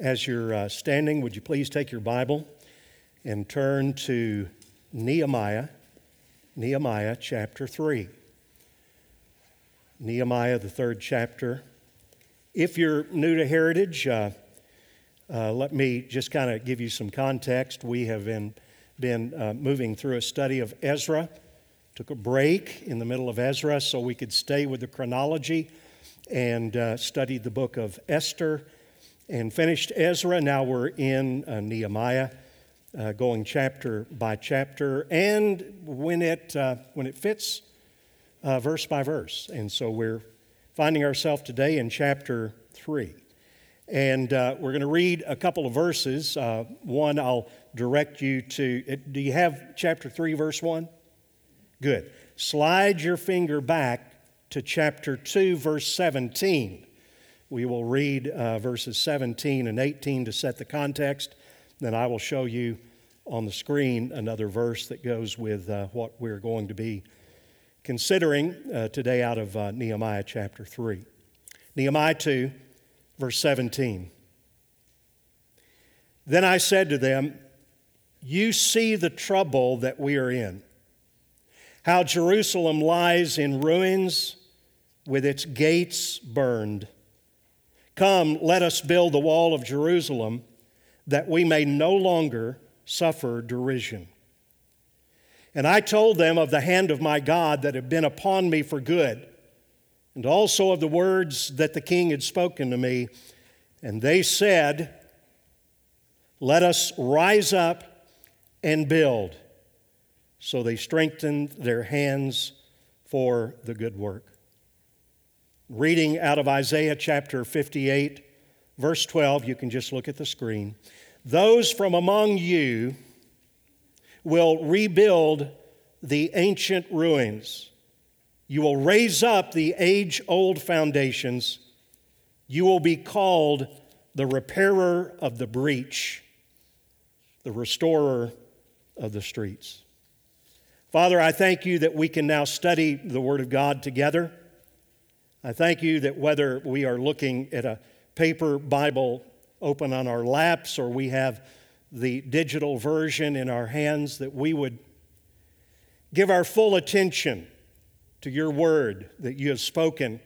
As you're uh, standing, would you please take your Bible and turn to Nehemiah, Nehemiah chapter 3. Nehemiah, the third chapter. If you're new to Heritage, uh, uh, let me just kind of give you some context. We have been, been uh, moving through a study of Ezra. Took a break in the middle of Ezra so we could stay with the chronology and uh, studied the book of Esther and finished Ezra. Now we're in uh, Nehemiah, uh, going chapter by chapter, and when it, uh, when it fits, uh, verse by verse. And so we're finding ourselves today in chapter 3. And uh, we're going to read a couple of verses. Uh, one, I'll direct you to. Do you have chapter 3, verse 1? Good. Slide your finger back to chapter 2, verse 17. We will read uh, verses 17 and 18 to set the context. Then I will show you on the screen another verse that goes with uh, what we're going to be considering uh, today out of uh, Nehemiah chapter 3. Nehemiah 2, verse 17. Then I said to them, You see the trouble that we are in, how Jerusalem lies in ruins with its gates burned. Come, let us build the wall of Jerusalem that we may no longer suffer derision. And I told them of the hand of my God that had been upon me for good, and also of the words that the king had spoken to me. And they said, Let us rise up and build. So they strengthened their hands for the good work. Reading out of Isaiah chapter 58, verse 12, you can just look at the screen. Those from among you will rebuild the ancient ruins. You will raise up the age old foundations. You will be called the repairer of the breach, the restorer of the streets. Father, I thank you that we can now study the Word of God together. I thank you that whether we are looking at a paper Bible open on our laps or we have the digital version in our hands, that we would give our full attention to your word that you have spoken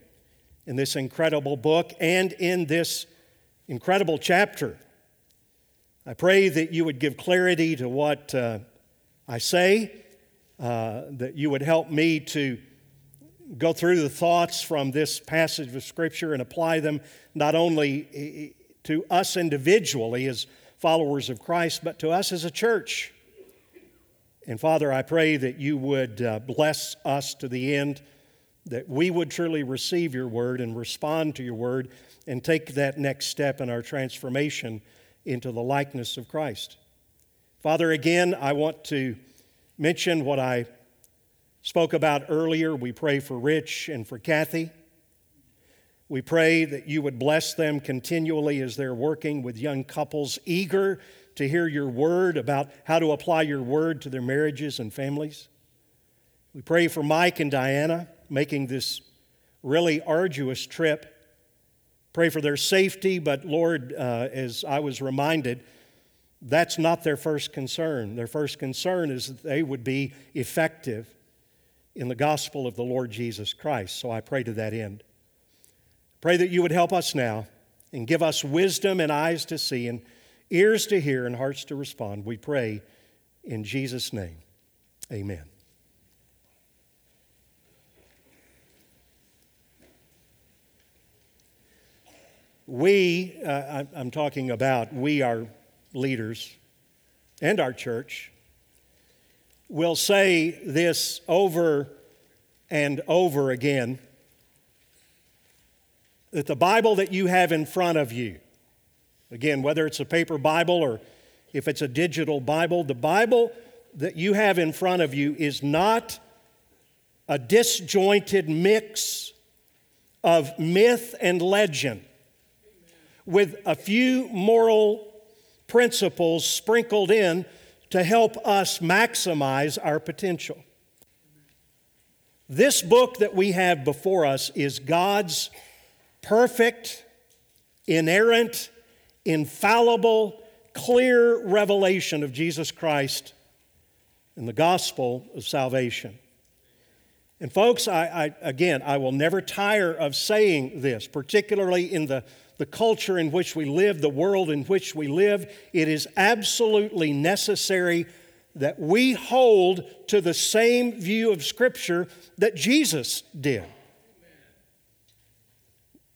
in this incredible book and in this incredible chapter. I pray that you would give clarity to what uh, I say, uh, that you would help me to go through the thoughts from this passage of Scripture and apply them not only to us individually as followers of Christ, but to us as a church. And Father, I pray that you would uh, bless us to the end, that we would truly receive your word and respond to your word and take that next step in our transformation into the likeness of Christ. Father, again, I want to mention what I spoke about earlier. We pray for Rich and for Kathy. We pray that you would bless them continually as they're working with young couples eager to hear your word about how to apply your word to their marriages and families. We pray for Mike and Diana making this really arduous trip. Pray for their safety, but Lord, uh, as I was reminded, that's not their first concern. Their first concern is that they would be effective in the gospel of the Lord Jesus Christ. So I pray to that end. Pray that you would help us now and give us wisdom and eyes to see and ears to hear and hearts to respond. We pray in Jesus' name. Amen. We, uh, I'm talking about we, our leaders, and our church, will say this over and over again that the Bible that you have in front of you, again, whether it's a paper Bible or if it's a digital Bible, the Bible that you have in front of you is not a disjointed mix of myth and legend with a few moral principles sprinkled in to help us maximize our potential. This book that we have before us is God's perfect, inerrant, infallible, clear revelation of Jesus Christ and the gospel of salvation. And, folks, I, I, again, I will never tire of saying this, particularly in the, the culture in which we live, the world in which we live. It is absolutely necessary that we hold to the same view of Scripture that Jesus did.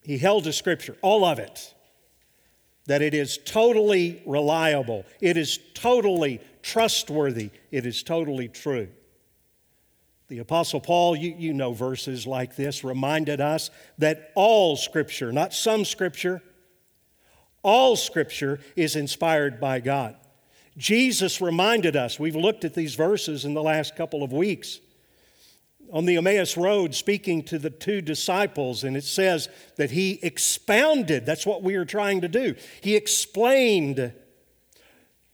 He held to Scripture, all of it, that it is totally reliable, it is totally trustworthy, it is totally true. The Apostle Paul, you, you know verses like this, reminded us that all Scripture, not some Scripture, all Scripture is inspired by God. Jesus reminded us, we've looked at these verses in the last couple of weeks, on the Emmaus Road speaking to the two disciples, and it says that he expounded, that's what we are trying to do. He explained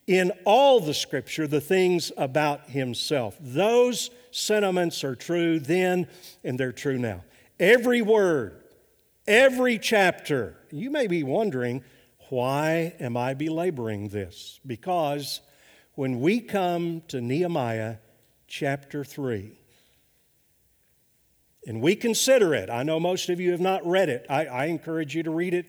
in all the scripture the things about himself. Those sentiments are true then, and they're true now. Every word, every chapter, you may be wondering, why am I belaboring this? Because when we come to Nehemiah chapter 3, and we consider it, I know most of you have not read it. I, I encourage you to read it.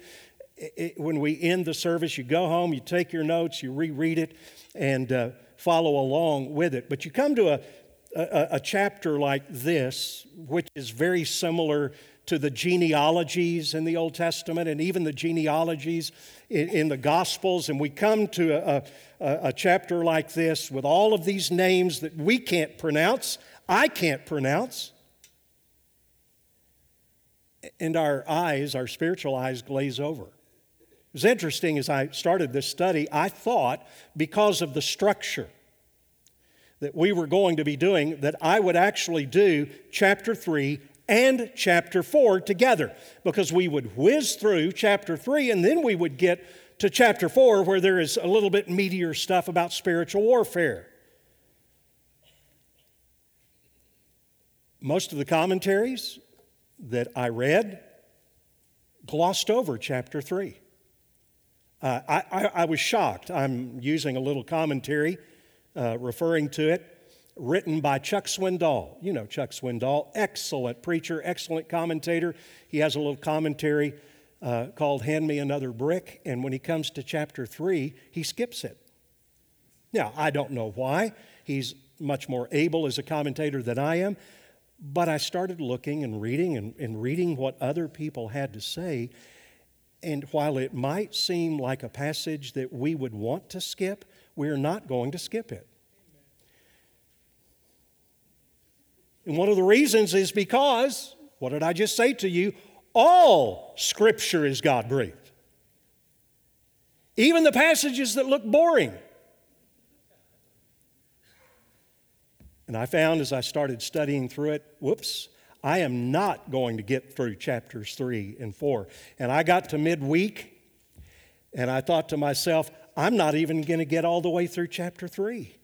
It, it. When we end the service, you go home, you take your notes, you reread it, and uh, follow along with it. But you come to a, a, a chapter like this, which is very similar to the genealogies in the Old Testament and even the genealogies in, in the Gospels, and we come to a, a, a chapter like this with all of these names that we can't pronounce, I can't pronounce, and our eyes, our spiritual eyes, glaze over. It was interesting as I started this study, I thought because of the structure that we were going to be doing, that I would actually do chapter 3 and chapter 4 together because we would whiz through chapter 3 and then we would get to chapter 4 where there is a little bit meatier stuff about spiritual warfare. Most of the commentaries that I read glossed over chapter 3. Uh, I, I, I, was shocked. I'm using a little commentary uh, referring to it written by Chuck Swindoll. You know Chuck Swindoll, excellent preacher, excellent commentator. He has a little commentary uh, called Hand Me Another Brick, and when he comes to chapter 3, he skips it. Now, I don't know why. He's much more able as a commentator than I am, but I started looking and reading and, and reading what other people had to say. And while it might seem like a passage that we would want to skip, we're not going to skip it. And one of the reasons is because, what did I just say to you? All Scripture is God breathed. Even the passages that look boring. And I found as I started studying through it, whoops, I am not going to get through chapters three and four. And I got to midweek and I thought to myself, I'm not even going to get all the way through chapter three.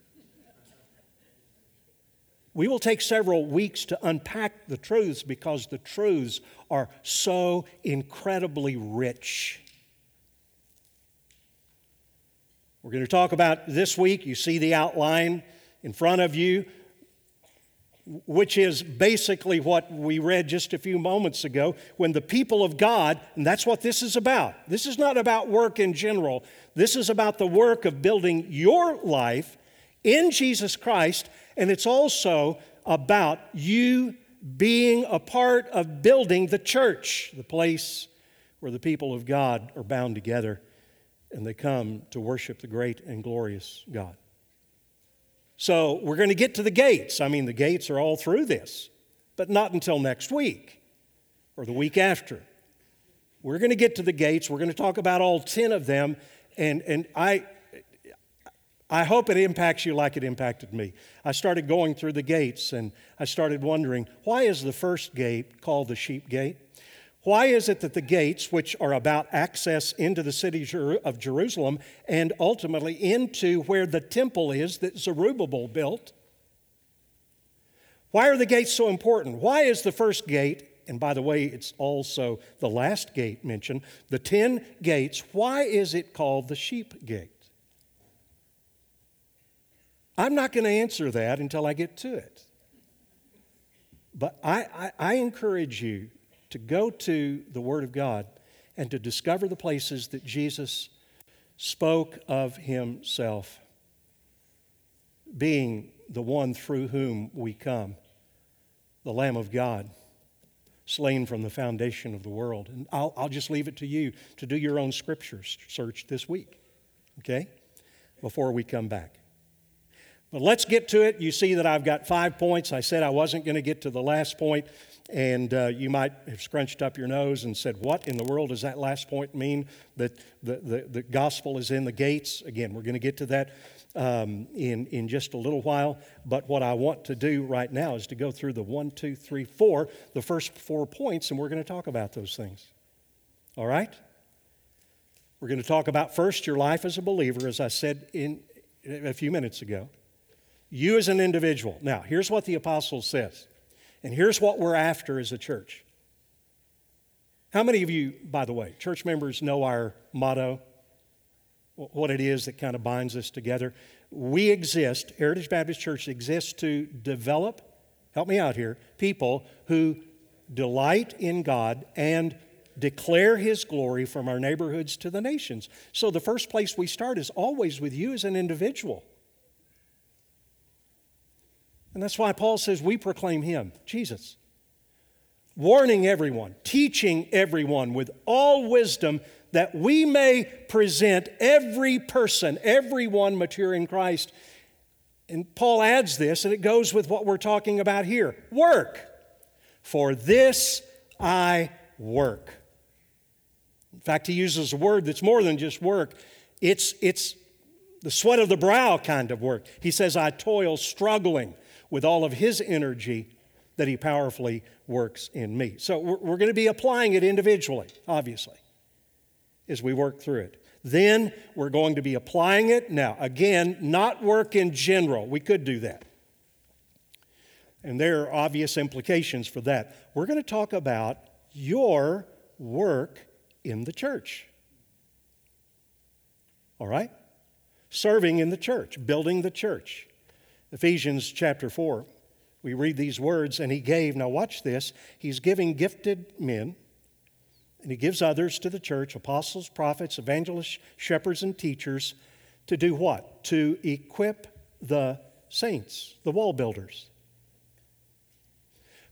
We will take several weeks to unpack the truths because the truths are so incredibly rich. We're going to talk about this week. You see the outline in front of you, which is basically what we read just a few moments ago when the people of God, and that's what this is about. This is not about work in general, this is about the work of building your life in Jesus Christ and it's also about you being a part of building the church, the place where the people of God are bound together and they come to worship the great and glorious God. So we're going to get to the gates. I mean, the gates are all through this, but not until next week or the week after. We're going to get to the gates. We're going to talk about all 10 of them. And, and I, I hope it impacts you like it impacted me. I started going through the gates and I started wondering why is the first gate called the sheep gate? Why is it that the gates, which are about access into the city of Jerusalem and ultimately into where the temple is that Zerubbabel built, why are the gates so important? Why is the first gate And by the way, it's also the last gate mentioned. The 10 gates, why is it called the sheep gate? I'm not going to answer that until I get to it. But I, I, I, encourage you to go to the Word of God and to discover the places that Jesus spoke of Himself being the one through whom we come, the Lamb of God, slain from the foundation of the world. And I'll, I'll just leave it to you to do your own scripture search this week, okay? Before we come back. But let's get to it. You see that I've got five points. I said I wasn't going to get to the last point, and uh, you might have scrunched up your nose and said, What in the world does that last point mean? That the, the, the gospel is in the gates? Again, we're going to get to that um, in, in just a little while. But what I want to do right now is to go through the one, two, three, four, the first four points, and we're going to talk about those things. All right? We're going to talk about first your life as a believer, as I said in, a few minutes ago. You as an individual. Now, here's what the apostle says, and here's what we're after as a church. How many of you, by the way, church members know our motto? what it is that kind of binds us together. We exist, Heritage Baptist Church exists to develop, help me out here, people who delight in God and declare His glory from our neighborhoods to the nations. So the first place we start is always with you as an individual. And that's why Paul says we proclaim Him, Jesus. Warning everyone, teaching everyone with all wisdom that we may present every person, everyone mature in Christ. And Paul adds this, and it goes with what we're talking about here work. For this I work. In fact, he uses a word that's more than just work, it's, it's the sweat of the brow kind of work. He says, I toil struggling with all of his energy that he powerfully works in me. So we're, we're going to be applying it individually, obviously as we work through it. Then we're going to be applying it. Now, again, not work in general. We could do that. And there are obvious implications for that. We're going to talk about your work in the church. All right? Serving in the church, building the church. Ephesians chapter 4, we read these words, and he gave, now watch this, he's giving gifted men and he gives others to the church apostles, prophets, evangelists, shepherds, and teachers to do what? To equip the saints, the wall builders,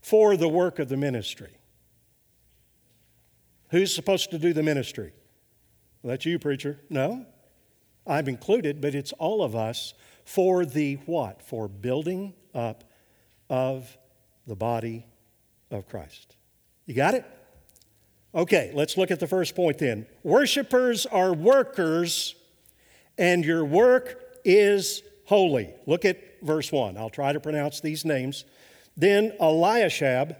for the work of the ministry. Who's supposed to do the ministry? Well, that's you, preacher. No, I'm included, but it's all of us for the what? For building up of the body of Christ. You got it? Okay, let's look at the first point then. Worshippers are workers, and your work is holy. Look at verse 1. I'll try to pronounce these names. Then Eliashib.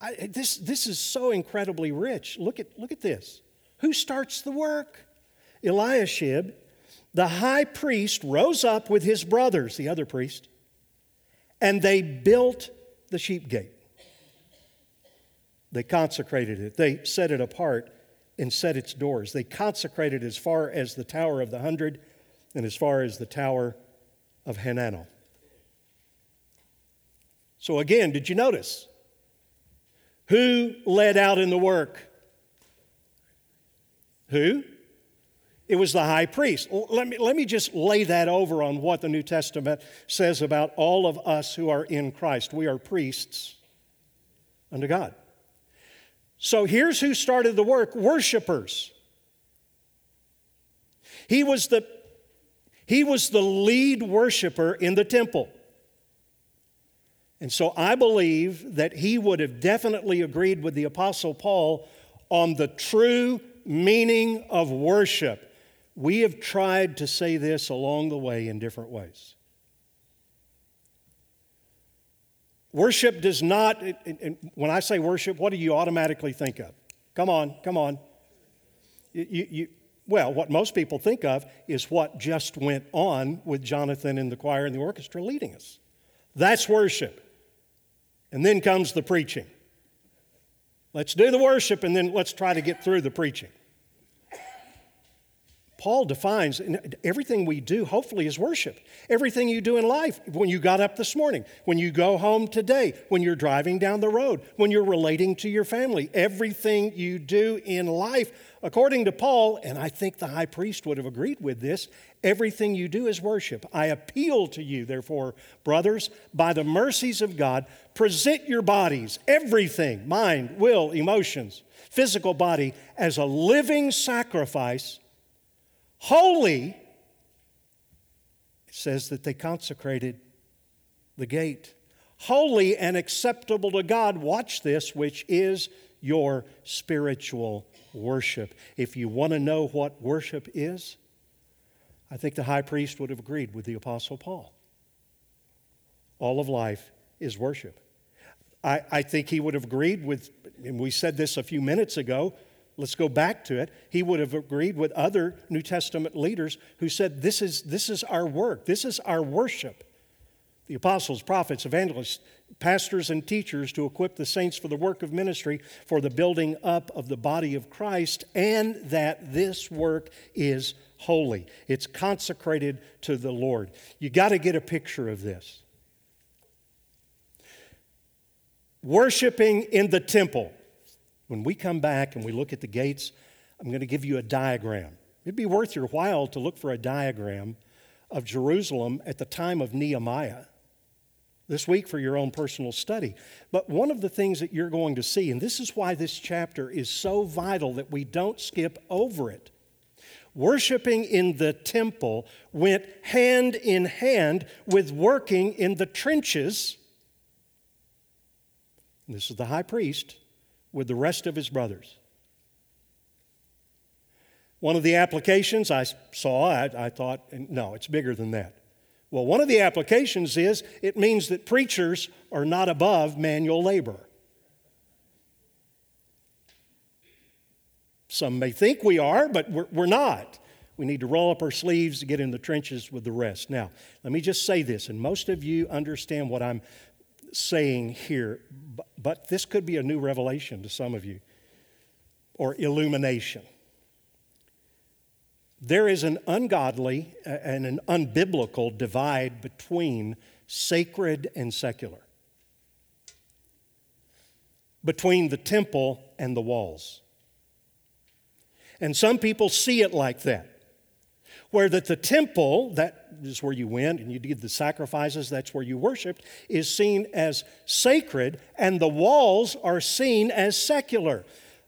I, this, this is so incredibly rich. Look at, look at this. Who starts the work? Eliashib, the high priest, rose up with his brothers, the other priest, and they built the sheep gate. They consecrated it. They set it apart and set its doors. They consecrated as far as the Tower of the Hundred and as far as the Tower of Hananel. So, again, did you notice? Who led out in the work? Who? It was the high priest. Let me, let me just lay that over on what the New Testament says about all of us who are in Christ. We are priests unto God. So here's who started the work worshipers. He was the, he was the lead worshiper in the temple. And so I believe that he would have definitely agreed with the Apostle Paul on the true meaning of worship. We have tried to say this along the way in different ways. Worship does not, when I say worship, what do you automatically think of? Come on, come on. You, you, well, what most people think of is what just went on with Jonathan and the choir and the orchestra leading us. That's worship. And then comes the preaching. Let's do the worship and then let's try to get through the preaching. Paul defines everything we do, hopefully, is worship. Everything you do in life, when you got up this morning, when you go home today, when you're driving down the road, when you're relating to your family, everything you do in life, according to Paul, and I think the high priest would have agreed with this, everything you do is worship. I appeal to you, therefore, brothers, by the mercies of God, present your bodies, everything, mind, will, emotions, physical body, as a living sacrifice Holy, it says that they consecrated the gate. Holy and acceptable to God, watch this, which is your spiritual worship. If you want to know what worship is, I think the high priest would have agreed with the Apostle Paul. All of life is worship. I, I think he would have agreed with, and we said this a few minutes ago, let's go back to it, he would have agreed with other New Testament leaders who said, This is, this is our work, this is our worship. The apostles, prophets, evangelists, pastors, and teachers to equip the saints for the work of ministry, for the building up of the body of Christ, and that this work is holy. It's consecrated to the Lord. You got to get a picture of this. Worshiping in the temple when we come back and we look at the gates, I'm going to give you a diagram. It'd be worth your while to look for a diagram of Jerusalem at the time of Nehemiah this week for your own personal study. But one of the things that you're going to see, and this is why this chapter is so vital that we don't skip over it. Worshiping in the temple went hand in hand with working in the trenches. This is the high priest with the rest of his brothers. One of the applications I saw, I, I, thought, no, it's bigger than that. Well, one of the applications is it means that preachers are not above manual labor. Some may think we are, but we're, we're not. We need to roll up our sleeves to get in the trenches with the rest. Now, let me just say this, and most of you understand what I'm saying here, but this could be a new revelation to some of you or illumination. There is an ungodly and an unbiblical divide between sacred and secular, between the temple and the walls. And some people see it like that where that the temple, that is where you went and you did the sacrifices, that's where you worshiped, is seen as sacred, and the walls are seen as secular.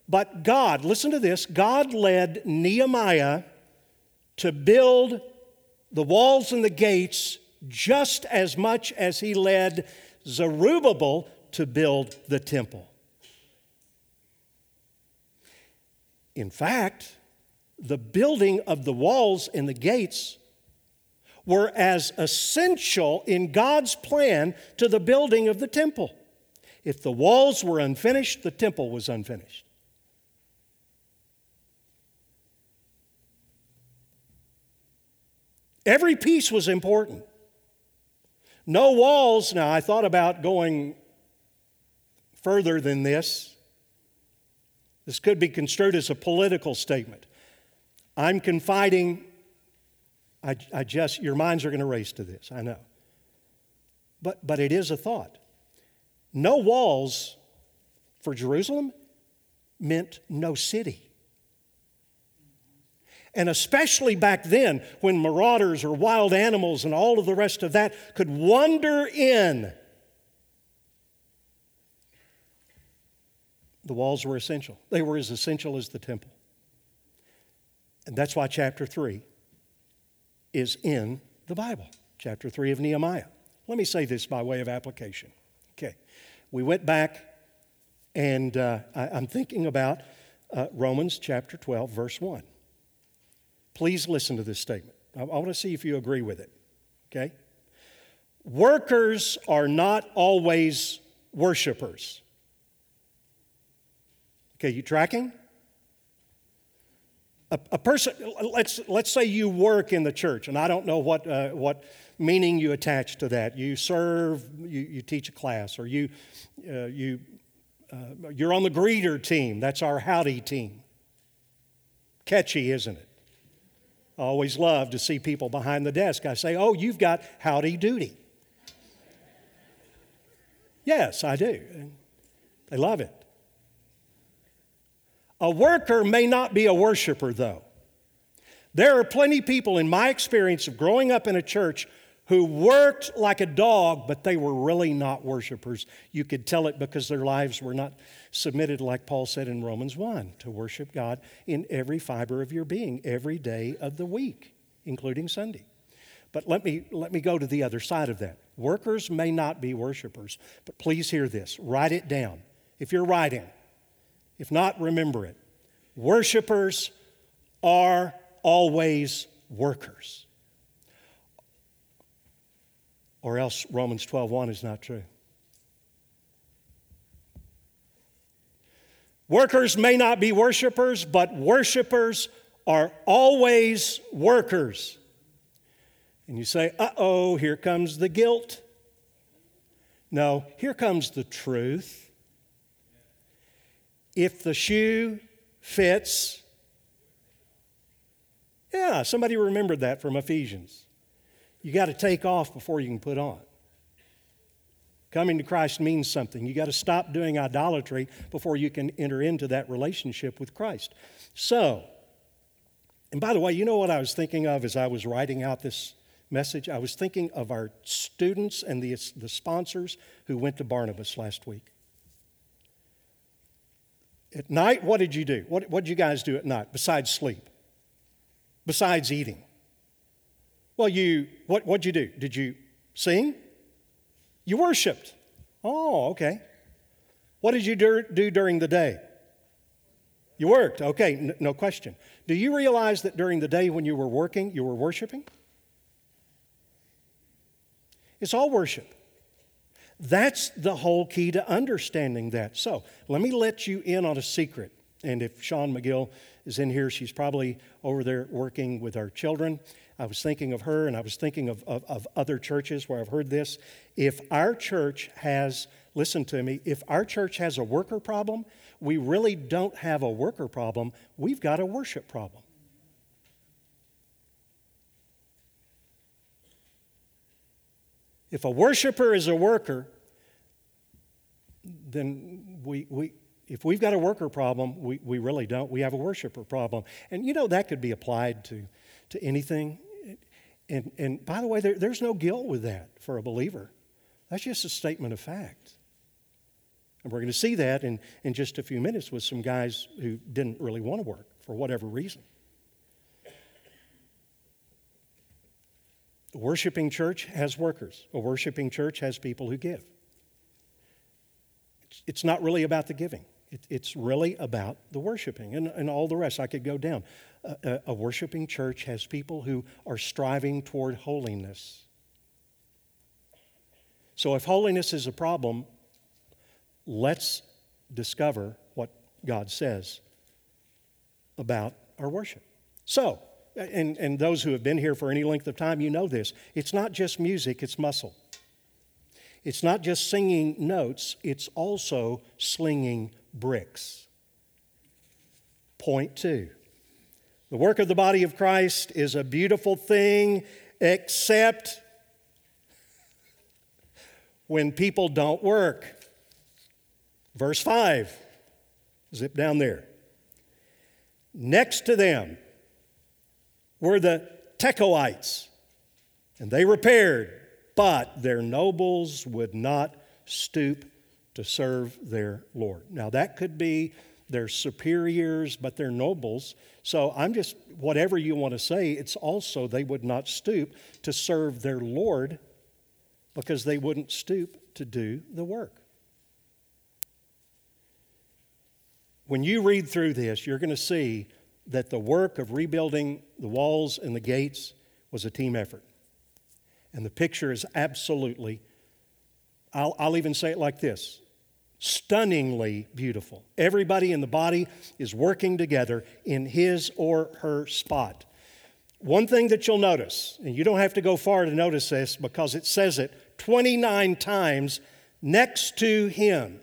But God, listen to this God led Nehemiah to build the walls and the gates just as much as he led Zerubbabel to build the temple. In fact, the building of the walls and the gates were as essential in God's plan to the building of the temple. If the walls were unfinished, the temple was unfinished. Every piece was important. No walls. Now, I thought about going further than this. This could be construed as a political statement. I'm confiding, I, I just, your minds are going to race to this, I know. But, but it is a thought. No walls for Jerusalem meant no city. And especially back then, when marauders or wild animals and all of the rest of that could wander in, the walls were essential. They were as essential as the temple. And that's why chapter 3 is in the Bible, chapter 3 of Nehemiah. Let me say this by way of application. Okay, we went back and uh, I, am thinking about uh, Romans chapter 12, verse 1. Please listen to this statement. I, I want to see if you agree with it. Okay? Workers are not always worshipers. Okay, you tracking? A, a, person, let's, let's say you work in the church, and I don't know what, uh, what meaning you attach to that. You serve, you, you teach a class, or you, uh, you, uh, you're on the greeter team. That's our howdy team. Catchy, isn't it? I always love to see people behind the desk. I say, Oh, you've got howdy duty. yes, I do. They love it. A worker may not be a worshiper, though. There are plenty people, in my experience of growing up in a church, who worked like a dog, but they were really not worshipers. You could tell it because their lives were not submitted, like Paul said in Romans 1, to worship God in every fiber of your being, every day of the week, including Sunday. But let me, let me go to the other side of that. Workers may not be worshipers, but please hear this. Write it down. If you're writing, if not, remember it. Worshippers are always workers. Or else Romans 12:1 is not true. Workers may not be worshipers, but worshipers are always workers. And you say, uh oh, here comes the guilt. No, here comes the truth. If the shoe fits, yeah, somebody remembered that from Ephesians. You got to take off before you can put on. Coming to Christ means something. You got to stop doing idolatry before you can enter into that relationship with Christ. So, and by the way, you know what I was thinking of as I was writing out this message? I was thinking of our students and the, the sponsors who went to Barnabas last week. At night, what did you do? What, what did you guys do at night besides sleep? Besides eating? Well, you, what, what'd you do? Did you sing? You worshiped. Oh, okay. What did you do, do during the day? You worked. Okay, n- no question. Do you realize that during the day when you were working, you were worshiping? It's all worship. That's the whole key to understanding that. So let me let you in on a secret. And if Sean McGill is in here, she's probably over there working with our children. I was thinking of her and I was thinking of, of, of other churches where I've heard this. If our church has, listen to me, if our church has a worker problem, we really don't have a worker problem, we've got a worship problem. If a worshiper is a worker, then we, we, if we've got a worker problem, we, we really don't. We have a worshiper problem. And you know, that could be applied to, to anything. And, and by the way, there, there's no guilt with that for a believer. That's just a statement of fact. And we're going to see that in, in just a few minutes with some guys who didn't really want to work for whatever reason. A worshiping church has workers. A worshiping church has people who give. It's not really about the giving. it's really about the worshiping and, and all the rest. I could go down. A, a worshiping church has people who are striving toward holiness. So, if holiness is a problem, let's discover what God says about our worship. So, and, and those who have been here for any length of time, you know this. It's not just music, it's muscle. It's not just singing notes, it's also slinging bricks. Point two the work of the body of Christ is a beautiful thing, except when people don't work. Verse 5, zip down there. Next to them were the Tekoites, and they repaired, but their nobles would not stoop to serve their Lord. Now, that could be their superiors, but they're nobles. So I'm just, whatever you want to say, it's also they would not stoop to serve their Lord because they wouldn't stoop to do the work. When you read through this, you're going to see that the work of rebuilding the walls and the gates was a team effort. And the picture is absolutely, I'll, I'll even say it like this stunningly beautiful. Everybody in the body is working together in his or her spot. One thing that you'll notice, and you don't have to go far to notice this because it says it 29 times next to him,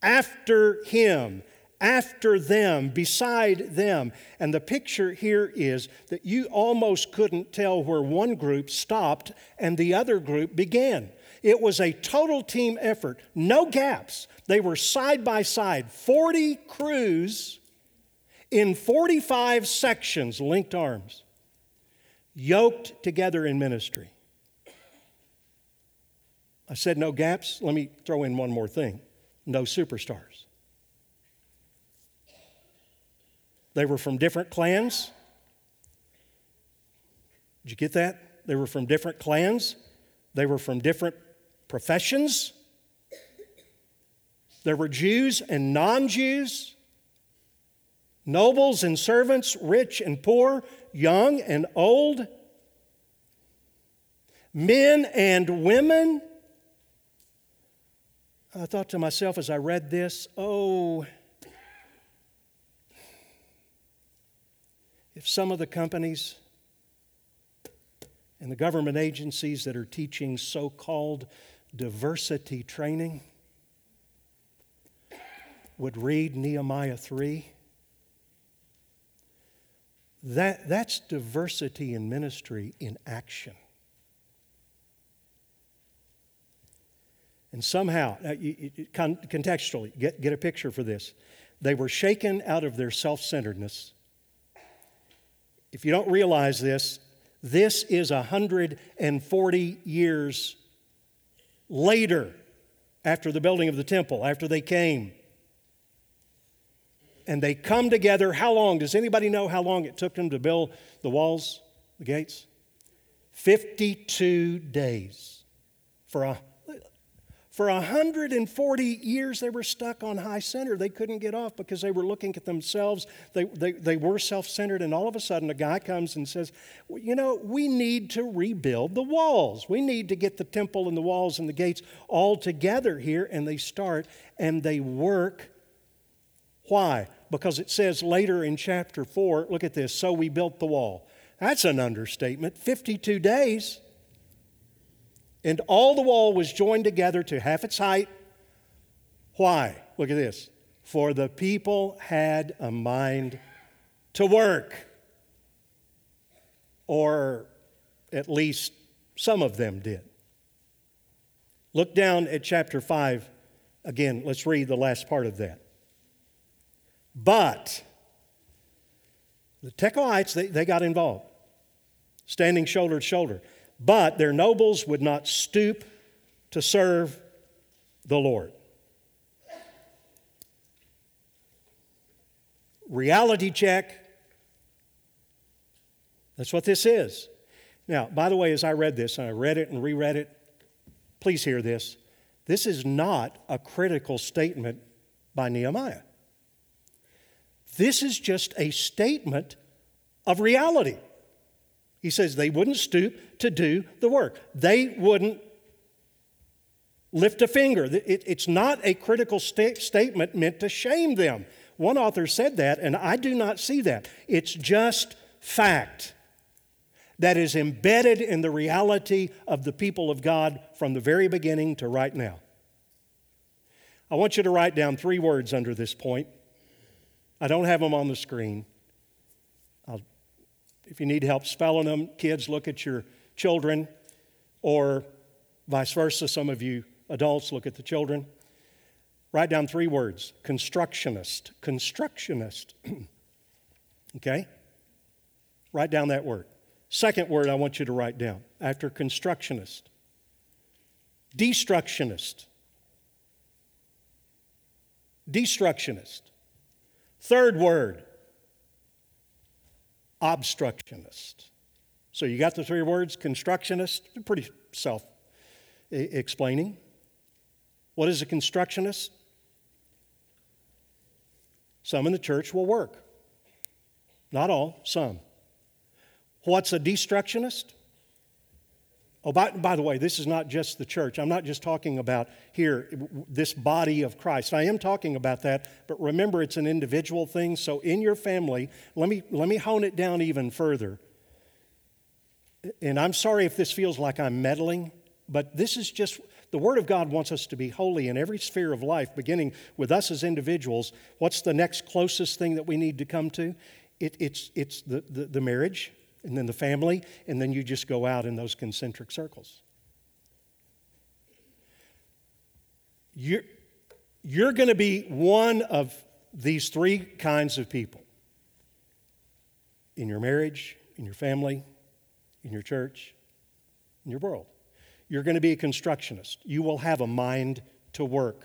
after him, after them, beside them. And the picture here is that you almost couldn't tell where one group stopped and the other group began. It was a total team effort, no gaps. They were side by side, 40 crews in 45 sections, linked arms, yoked together in ministry. I said no gaps. Let me throw in one more thing no superstars. They were from different clans. Did you get that? They were from different clans. They were from different professions. There were Jews and non Jews, nobles and servants, rich and poor, young and old, men and women. I thought to myself as I read this, oh, if some of the companies and the government agencies that are teaching so called diversity training would read Nehemiah 3. That, that's diversity in ministry in action. And somehow, uh, contextually, get, get a picture for this. They were shaken out of their self centeredness. If you don't realize this, this is 140 years later after the building of the temple, after they came. And they come together. How long? Does anybody know how long it took them to build the walls, the gates? 52 days for a for 140 years, they were stuck on high center. They couldn't get off because they were looking at themselves. They, they, they were self centered. And all of a sudden, a guy comes and says, well, You know, we need to rebuild the walls. We need to get the temple and the walls and the gates all together here. And they start and they work. Why? Because it says later in chapter 4, look at this, so we built the wall. That's an understatement. 52 days. And all the wall was joined together to half its height. Why? Look at this. For the people had a mind to work. Or at least some of them did. Look down at chapter 5 again. Let's read the last part of that. But the Tekoites, they, they got involved, standing shoulder to shoulder. But their nobles would not stoop to serve the Lord. Reality check. That's what this is. Now, by the way, as I read this, and I read it and reread it, please hear this. This is not a critical statement by Nehemiah. This is just a statement of reality. He says they wouldn't stoop to do the work. They wouldn't lift a finger. it's not a critical statement meant to shame them. One author said that, and I do not see that. It's just fact that is embedded in the reality of the people of God from the very beginning to right now. I want you to write down three words under this point. I don't have them on the screen. If you need help spelling them, kids, look at your children, or vice versa. Some of you adults look at the children. Write down three words constructionist. Constructionist. okay? Write down that word. Second word I want you to write down after constructionist destructionist. Destructionist. Third word obstructionist. So you got the three words constructionist, pretty self explaining. What is a constructionist? Some in the church will work. Not all, some. What's a destructionist? Oh, by, by, the way, this is not just the church. I'm not just talking about here, this body of Christ. I am talking about that, but remember it's an individual thing. So in your family, let me, let me hone it down even further. And I'm sorry if this feels like I'm meddling, but this is just the Word of God wants us to be holy in every sphere of life, beginning with us as individuals. What's the next closest thing that we need to come to? It, it's it's the, the, the marriage, and then the family, and then you just go out in those concentric circles. You're, you're going to be one of these three kinds of people in your marriage, in your family, in your church, in your world. You're going to be a constructionist. You will have a mind to work.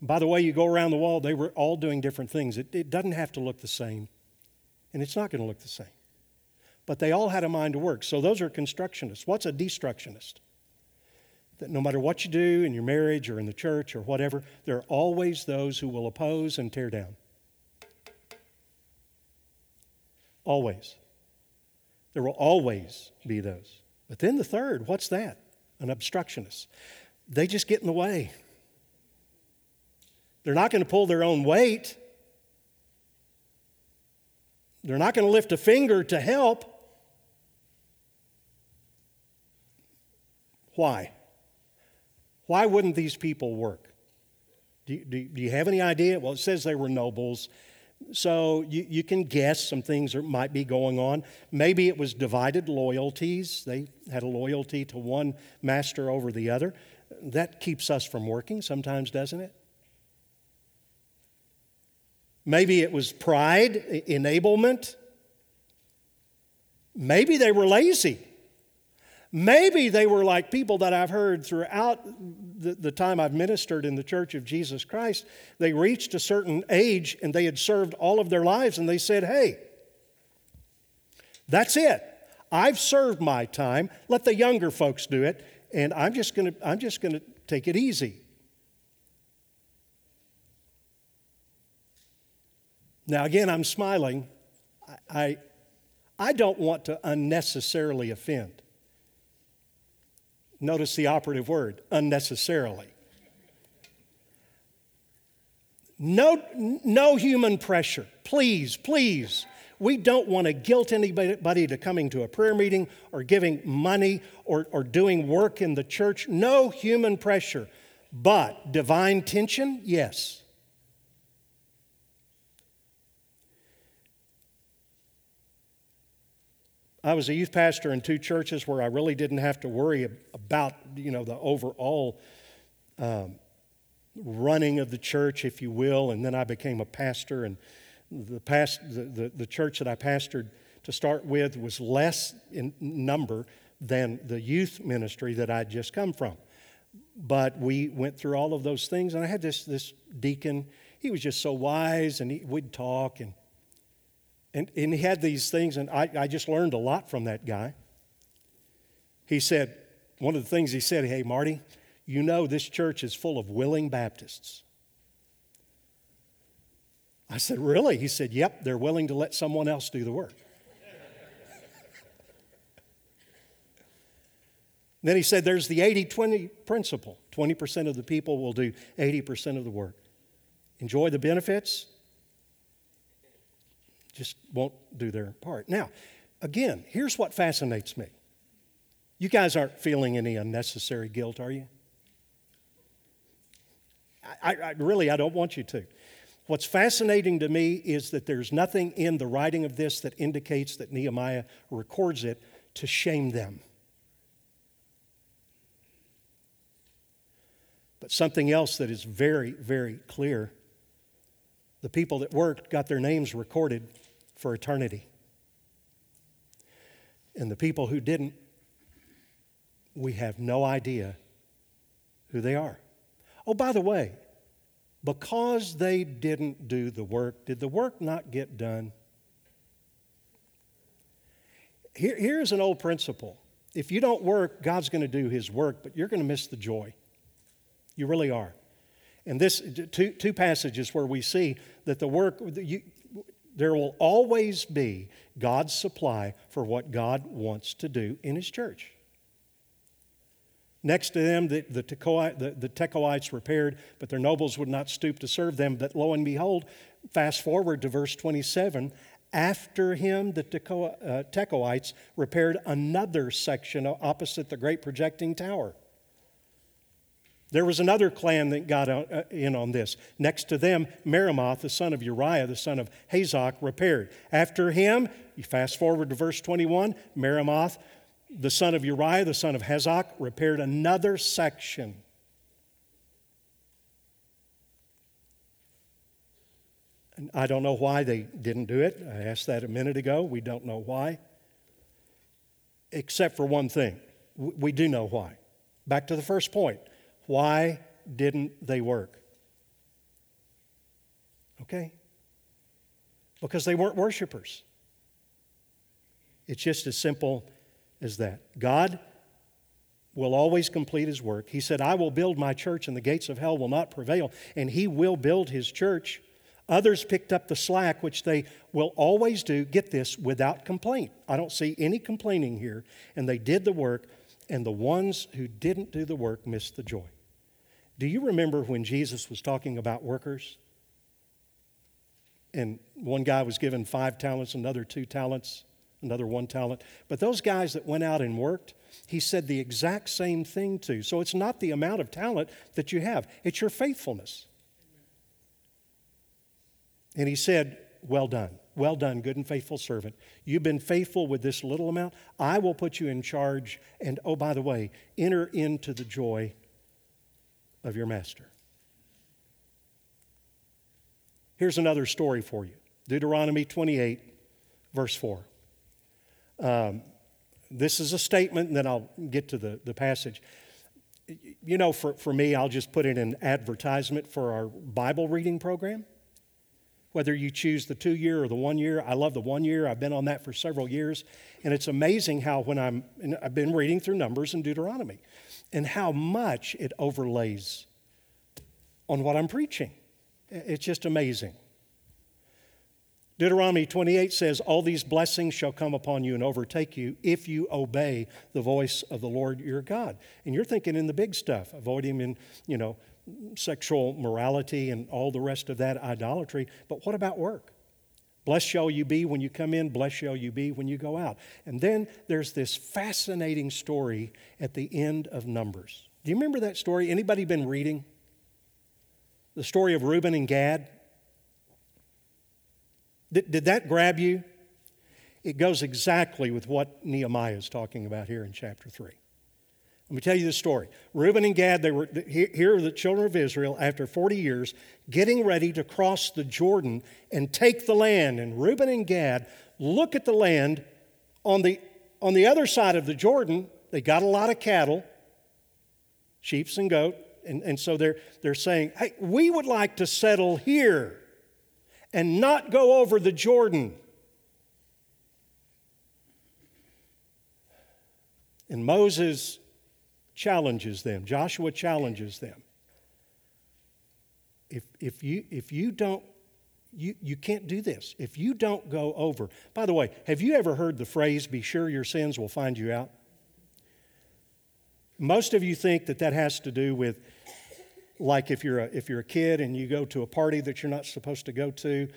And by the way, you go around the wall, they were all doing different things. It, it doesn't have to look the same, and it's not going to look the same. But they all had a mind to work. So those are constructionists. What's a destructionist? That no matter what you do in your marriage or in the church or whatever, there are always those who will oppose and tear down. Always. There will always be those. But then the third, what's that? An obstructionist. They just get in the way. They're not going to pull their own weight. They're not going to lift a finger to help. Why? Why wouldn't these people work? Do you, do, do you have any idea? Well, it says they were nobles. So you, you can guess some things that might be going on. Maybe it was divided loyalties. They had a loyalty to one master over the other. That keeps us from working sometimes, doesn't it? Maybe it was pride, enablement. Maybe they were lazy. Maybe they were like people that I've heard throughout the, the, time I've ministered in the Church of Jesus Christ. They reached a certain age and they had served all of their lives and they said, Hey, that's it. I've served my time. Let the younger folks do it. And I'm just to take it easy. Now, again, I'm smiling. I, I, I don't want to unnecessarily offend. Notice the operative word unnecessarily. No, no human pressure. Please, please. We don't want to guilt anybody to coming to a prayer meeting or giving money or, or doing work in the church. No human pressure. But divine tension, yes. I was a youth pastor in two churches where I really didn't have to worry about, you know, the overall um, running of the church, if you will. And then I became a pastor, and the, past, the, the, the church that I pastored to start with was less in number than the youth ministry that I'd just come from. But we went through all of those things, and I had this, this deacon. He was just so wise, and he, we'd talk, and and, and he had these things, and I, I just learned a lot from that guy. He said, one of the things he said, hey, Marty, you know this church is full of willing Baptists. I said, Really? He said, Yep, they're willing to let someone else do the work. then he said, There's the 80 20 principle 20% of the people will do 80% of the work. Enjoy the benefits, just won't do their part. Now, again, here's what fascinates me. You guys aren't feeling any unnecessary guilt, are you? I, I, really, I don't want you to. What's fascinating to me is that there's nothing in the writing of this that indicates that Nehemiah records it to shame them. But something else that is very, very clear the people that worked got their names recorded for eternity. And the people who didn't, we have no idea who they are. Oh, by the way, because they didn't do the work, did the work not get done? Here, here's an old principle. If you don't work, God's going to do his work, but you're going to miss the joy. You really are. And this two, two passages where we see that the work, you, there will always be God's supply for what God wants to do in His church. Next to them, the, the, the, the Tekoites repaired, but their nobles would not stoop to serve them. But lo and behold, fast forward to verse 27. After him, the uh, Tekoites repaired another section opposite the great projecting tower. There was another clan that got uh, in on this. Next to them, Meremoth, the son of Uriah, the son of Hazak, repaired. After him, you fast forward to verse 21, Meremoth, the son of Uriah, the son of Hazak, repaired another section. And I don't know why they didn't do it. I asked that a minute ago. We don't know why. Except for one thing. We do know why. Back to the first point. Why didn't they work? Okay? Because they weren't worshipers. It's just as simple as that. God will always complete his work. He said, I will build my church and the gates of hell will not prevail, and he will build his church. Others picked up the slack, which they will always do, get this, without complaint. I don't see any complaining here. And they did the work, and the ones who didn't do the work missed the joy. Do you remember when Jesus was talking about workers? And one guy was given five talents, another two talents another one talent. But those guys that went out and worked, he said the exact same thing to. So it's not the amount of talent that you have, it's your faithfulness. And he said, Well done. Well done, good and faithful servant. You've been faithful with this little amount. I will put you in charge. And oh, by the way, enter into the joy of your master. Here's another story for you Deuteronomy 28, verse 4. Um, this is a statement, and then I'll get to the, the passage. You know, for, for me, I'll just put in an advertisement for our Bible reading program. Whether you choose the two year or the one year, I love the one year. I've been on that for several years. And it's amazing how, when I'm, I've been reading through Numbers and Deuteronomy, and how much it overlays on what I'm preaching. It's just amazing. Deuteronomy 28 says, All these blessings shall come upon you and overtake you if you obey the voice of the Lord your God. And you're thinking in the big stuff, avoiding in, you know, sexual morality and all the rest of that idolatry. But what about work? Blessed shall you be when you come in, blessed shall you be when you go out. And then there's this fascinating story at the end of Numbers. Do you remember that story? Anybody been reading? The story of Reuben and Gad? Did, did that grab you? It goes exactly with what Nehemiah is talking about here in chapter 3. Let me tell you the story. Reuben and Gad, they were here are the children of Israel after 40 years getting ready to cross the Jordan and take the land. And Reuben and Gad look at the land on the, on the other side of the Jordan. They got a lot of cattle, sheep and goat. And, and so they're, they're saying, hey, we would like to settle here and not go over the Jordan. And Moses challenges them, Joshua challenges them. If, if, you, if you don't, you, you can't do this. If you don't go over, by the way, have you ever heard the phrase, be sure your sins will find you out? Most of you think that that has to do with like if you're a, if you're a kid and you go to a party that you're not supposed to go to,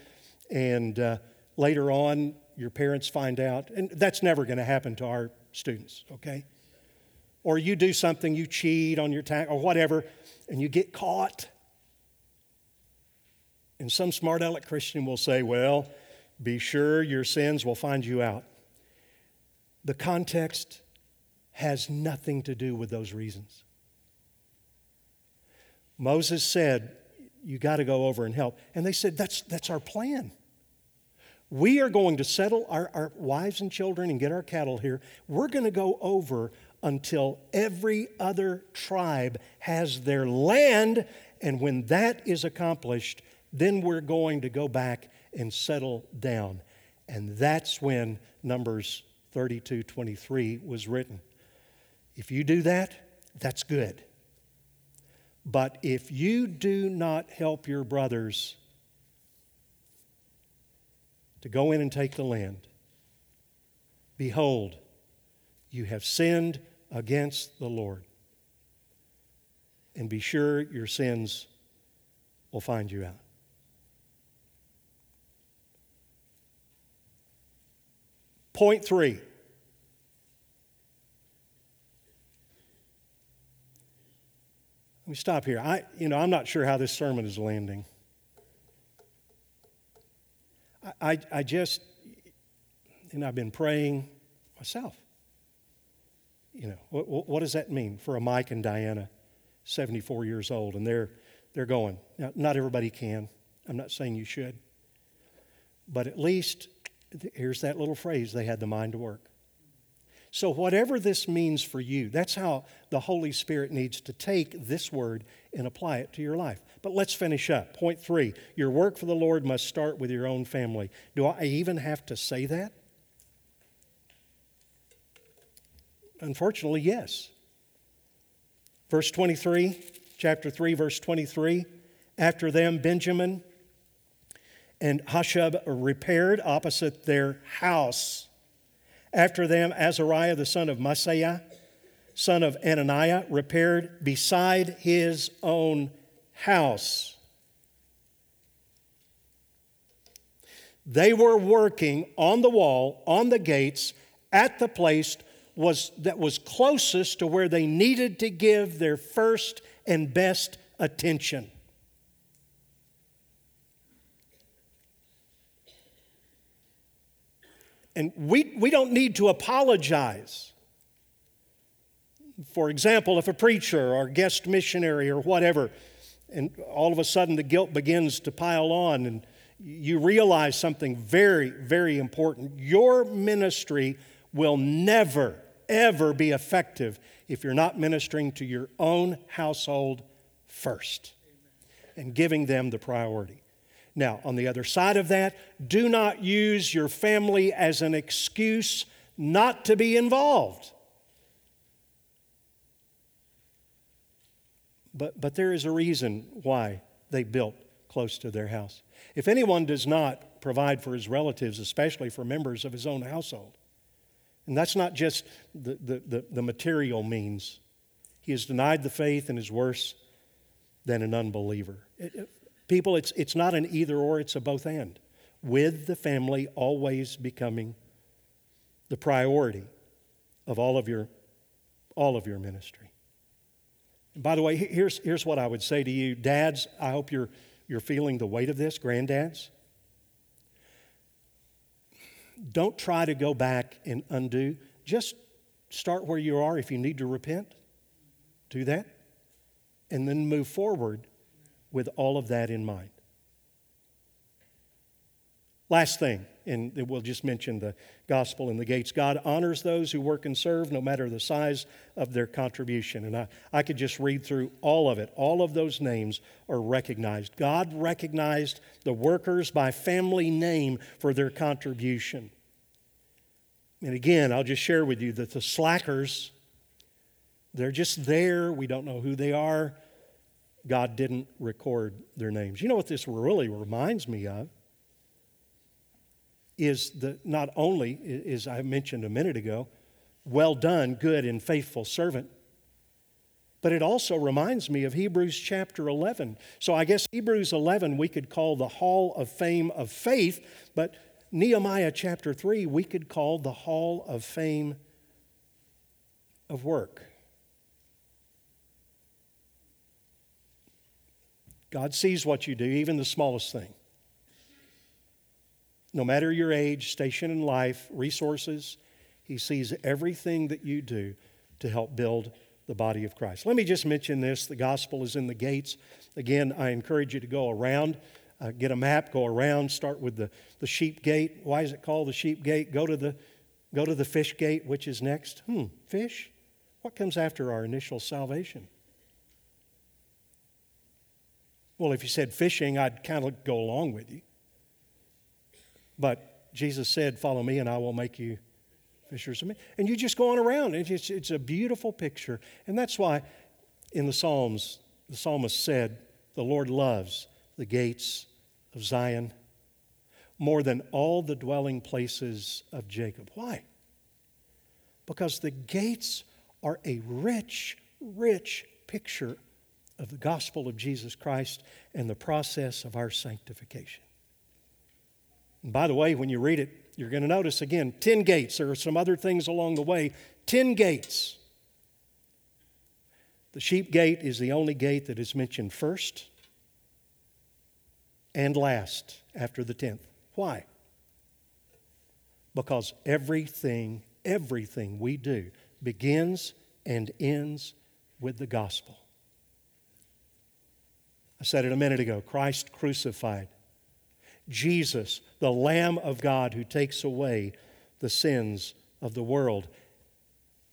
and uh, later on your parents find out, and that's never going to happen to our students, okay? Or you do something, you cheat on your tax or whatever, and you get caught. And some smart aleck Christian will say, well, be sure your sins will find you out. The context has nothing to do with those reasons. Moses said, You got to go over and help. And they said, That's, that's our plan. We are going to settle our, our wives and children and get our cattle here. We're going to go over until every other tribe has their land. And when that is accomplished, then we're going to go back and settle down. And that's when Numbers 32 23 was written. If you do that, that's good. But if you do not help your brothers to go in and take the land, behold, you have sinned against the Lord. and be sure your sins will find you out. Point three. Let me stop here. I, you know, I'm not sure how this sermon is landing. I, I, I just, and I've been praying myself. You know, what, what does that mean for a Mike and Diana, 74 years old, and they're, they're going? Now, not everybody can. I'm not saying you should. But at least, here's that little phrase they had the mind to work. So, whatever this means for you, that's how the Holy Spirit needs to take this word and apply it to your life. But let's finish up. Point three your work for the Lord must start with your own family. Do I even have to say that? Unfortunately, yes. Verse 23, chapter 3, verse 23. After them, Benjamin and Hasshub repaired opposite their house after them, Azariah the son of Maaseiah, son of Ananiah, repaired beside his own house. They were working on the wall, on the gates, at the place was, that was closest to where they needed to give their first and best attention. And we, we don't need to apologize. For example, if a preacher or guest missionary or whatever, and all of a sudden the guilt begins to pile on, and you realize something very, very important. Your ministry will never, ever be effective if you're not ministering to your own household first and giving them the priority. Now, on the other side of that, do not use your family as an excuse not to be involved. But, but there is a reason why they built close to their house. If anyone does not provide for his relatives, especially for members of his own household, and that's not just the, the, the, the material means, he has denied the faith and is worse than an unbeliever. It, People, it's, it's not an either or, it's a both and. With the family always becoming the priority of all of your, all of your ministry. And by the way, here's, here's what I would say to you dads, I hope you're, you're feeling the weight of this, granddads. Don't try to go back and undo. Just start where you are. If you need to repent, do that. And then move forward with all of that in mind. Last thing, and we'll just mention the gospel and the gates. God honors those who work and serve, no matter the size of their contribution. And I, I could just read through all of it. All of those names are recognized. God recognized the workers by family name for their contribution. And again, I'll just share with you that the slackers, they're just there. We don't know who they are. God didn't record their names. You know what this really reminds me of? Is that not only, as I mentioned a minute ago, well done, good and faithful servant, but it also reminds me of Hebrews chapter 11. So I guess Hebrews 11 we could call the hall of fame of faith, but Nehemiah chapter 3 we could call the hall of fame of work. God sees what you do, even the smallest thing. No matter your age, station in life, resources, He sees everything that you do to help build the body of Christ. Let me just mention this the gospel is in the gates. Again, I encourage you to go around, uh, get a map, go around, start with the, the sheep gate. Why is it called the sheep gate? Go to the, go to the fish gate, which is next. Hmm, fish? What comes after our initial salvation? Well, if you said fishing, I'd kind of go along with you. But Jesus said, Follow me, and I will make you fishers of men. And you just go on around. It's, it's a beautiful picture. And that's why in the Psalms, the psalmist said, The Lord loves the gates of Zion more than all the dwelling places of Jacob. Why? Because the gates are a rich, rich picture of the gospel of Jesus Christ and the process of our sanctification. And by the way, when you read it, you're going to notice again 10 gates. There are some other things along the way. 10 gates. The sheep gate is the only gate that is mentioned first and last after the 10th. Why? Because everything, everything we do begins and ends with the gospel. I said it a minute ago Christ crucified. Jesus, the Lamb of God who takes away the sins of the world.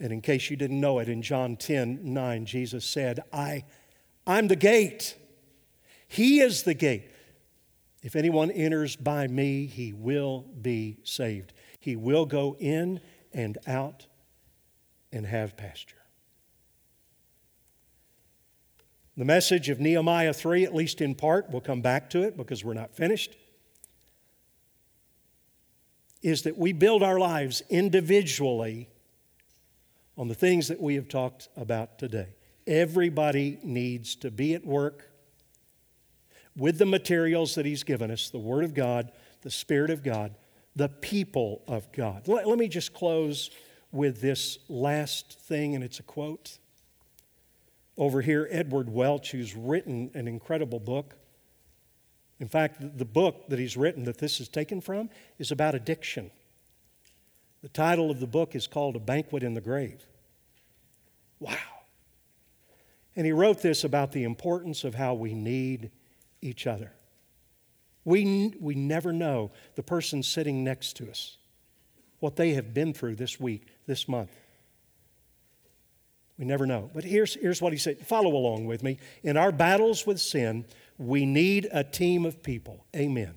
And in case you didn't know it, in John 10 9, Jesus said, I, I'm the gate. He is the gate. If anyone enters by me, he will be saved. He will go in and out and have pasture. The message of Nehemiah 3, at least in part, we'll come back to it because we're not finished, is that we build our lives individually on the things that we have talked about today. Everybody needs to be at work with the materials that He's given us the Word of God, the Spirit of God, the people of God. Let, let me just close with this last thing, and it's a quote over here, Edward Welch, who's written an incredible book. In fact, the book that he's written that this is taken from is about addiction. The title of the book is called A Banquet in the Grave. Wow. And he wrote this about the importance of how we need each other. We, we never know the person sitting next to us, what they have been through this week, this month. We never know. But here's, here's what he said. Follow along with me. In our battles with sin, we need a team of people. Amen.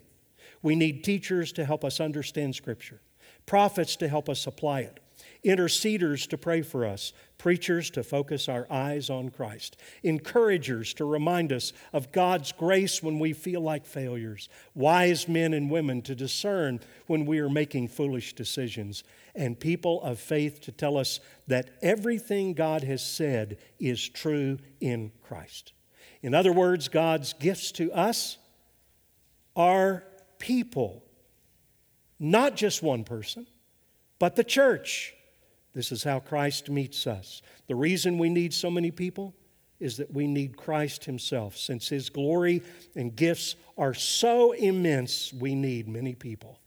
We need teachers to help us understand Scripture, prophets to help us apply it, interceders to pray for us, preachers to focus our eyes on Christ, encouragers to remind us of God's grace when we feel like failures, wise men and women to discern when we are making foolish decisions, and people of faith to tell us that everything God has said is true in Christ. In other words, God's gifts to us are people, not just one person, but the church. This is how Christ meets us. The reason we need so many people is that we need Christ Himself. Since His glory and gifts are so immense, we need many people,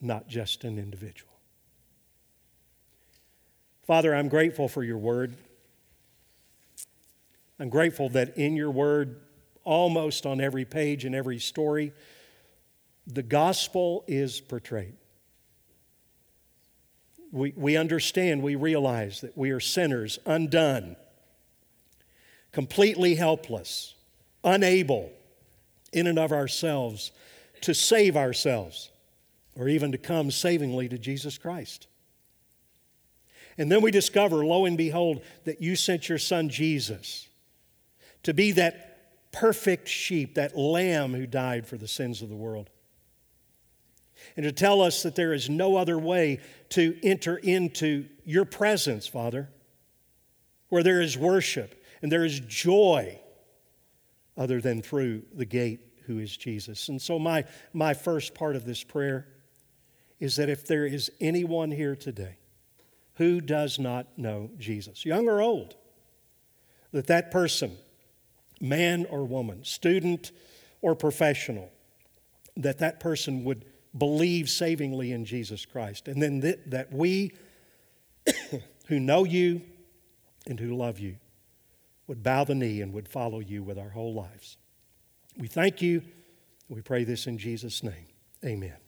not just an individual. Father, I'm grateful for your word. I'm grateful that in your word, almost on every page and every story, the gospel is portrayed. We, we understand, we realize that we are sinners, undone, completely helpless, unable in and of ourselves to save ourselves or even to come savingly to Jesus Christ. And then we discover, lo and behold, that you sent your son Jesus to be that perfect sheep, that lamb who died for the sins of the world. And to tell us that there is no other way to enter into your presence, Father, where there is worship and there is joy other than through the gate who is Jesus. And so, my, my first part of this prayer is that if there is anyone here today who does not know Jesus, young or old, that that person, man or woman, student or professional, that that person would believe savingly in Jesus Christ. And then that, that we who know you and who love you would bow the knee and would follow you with our whole lives. We thank you. We pray this in Jesus' name. Amen.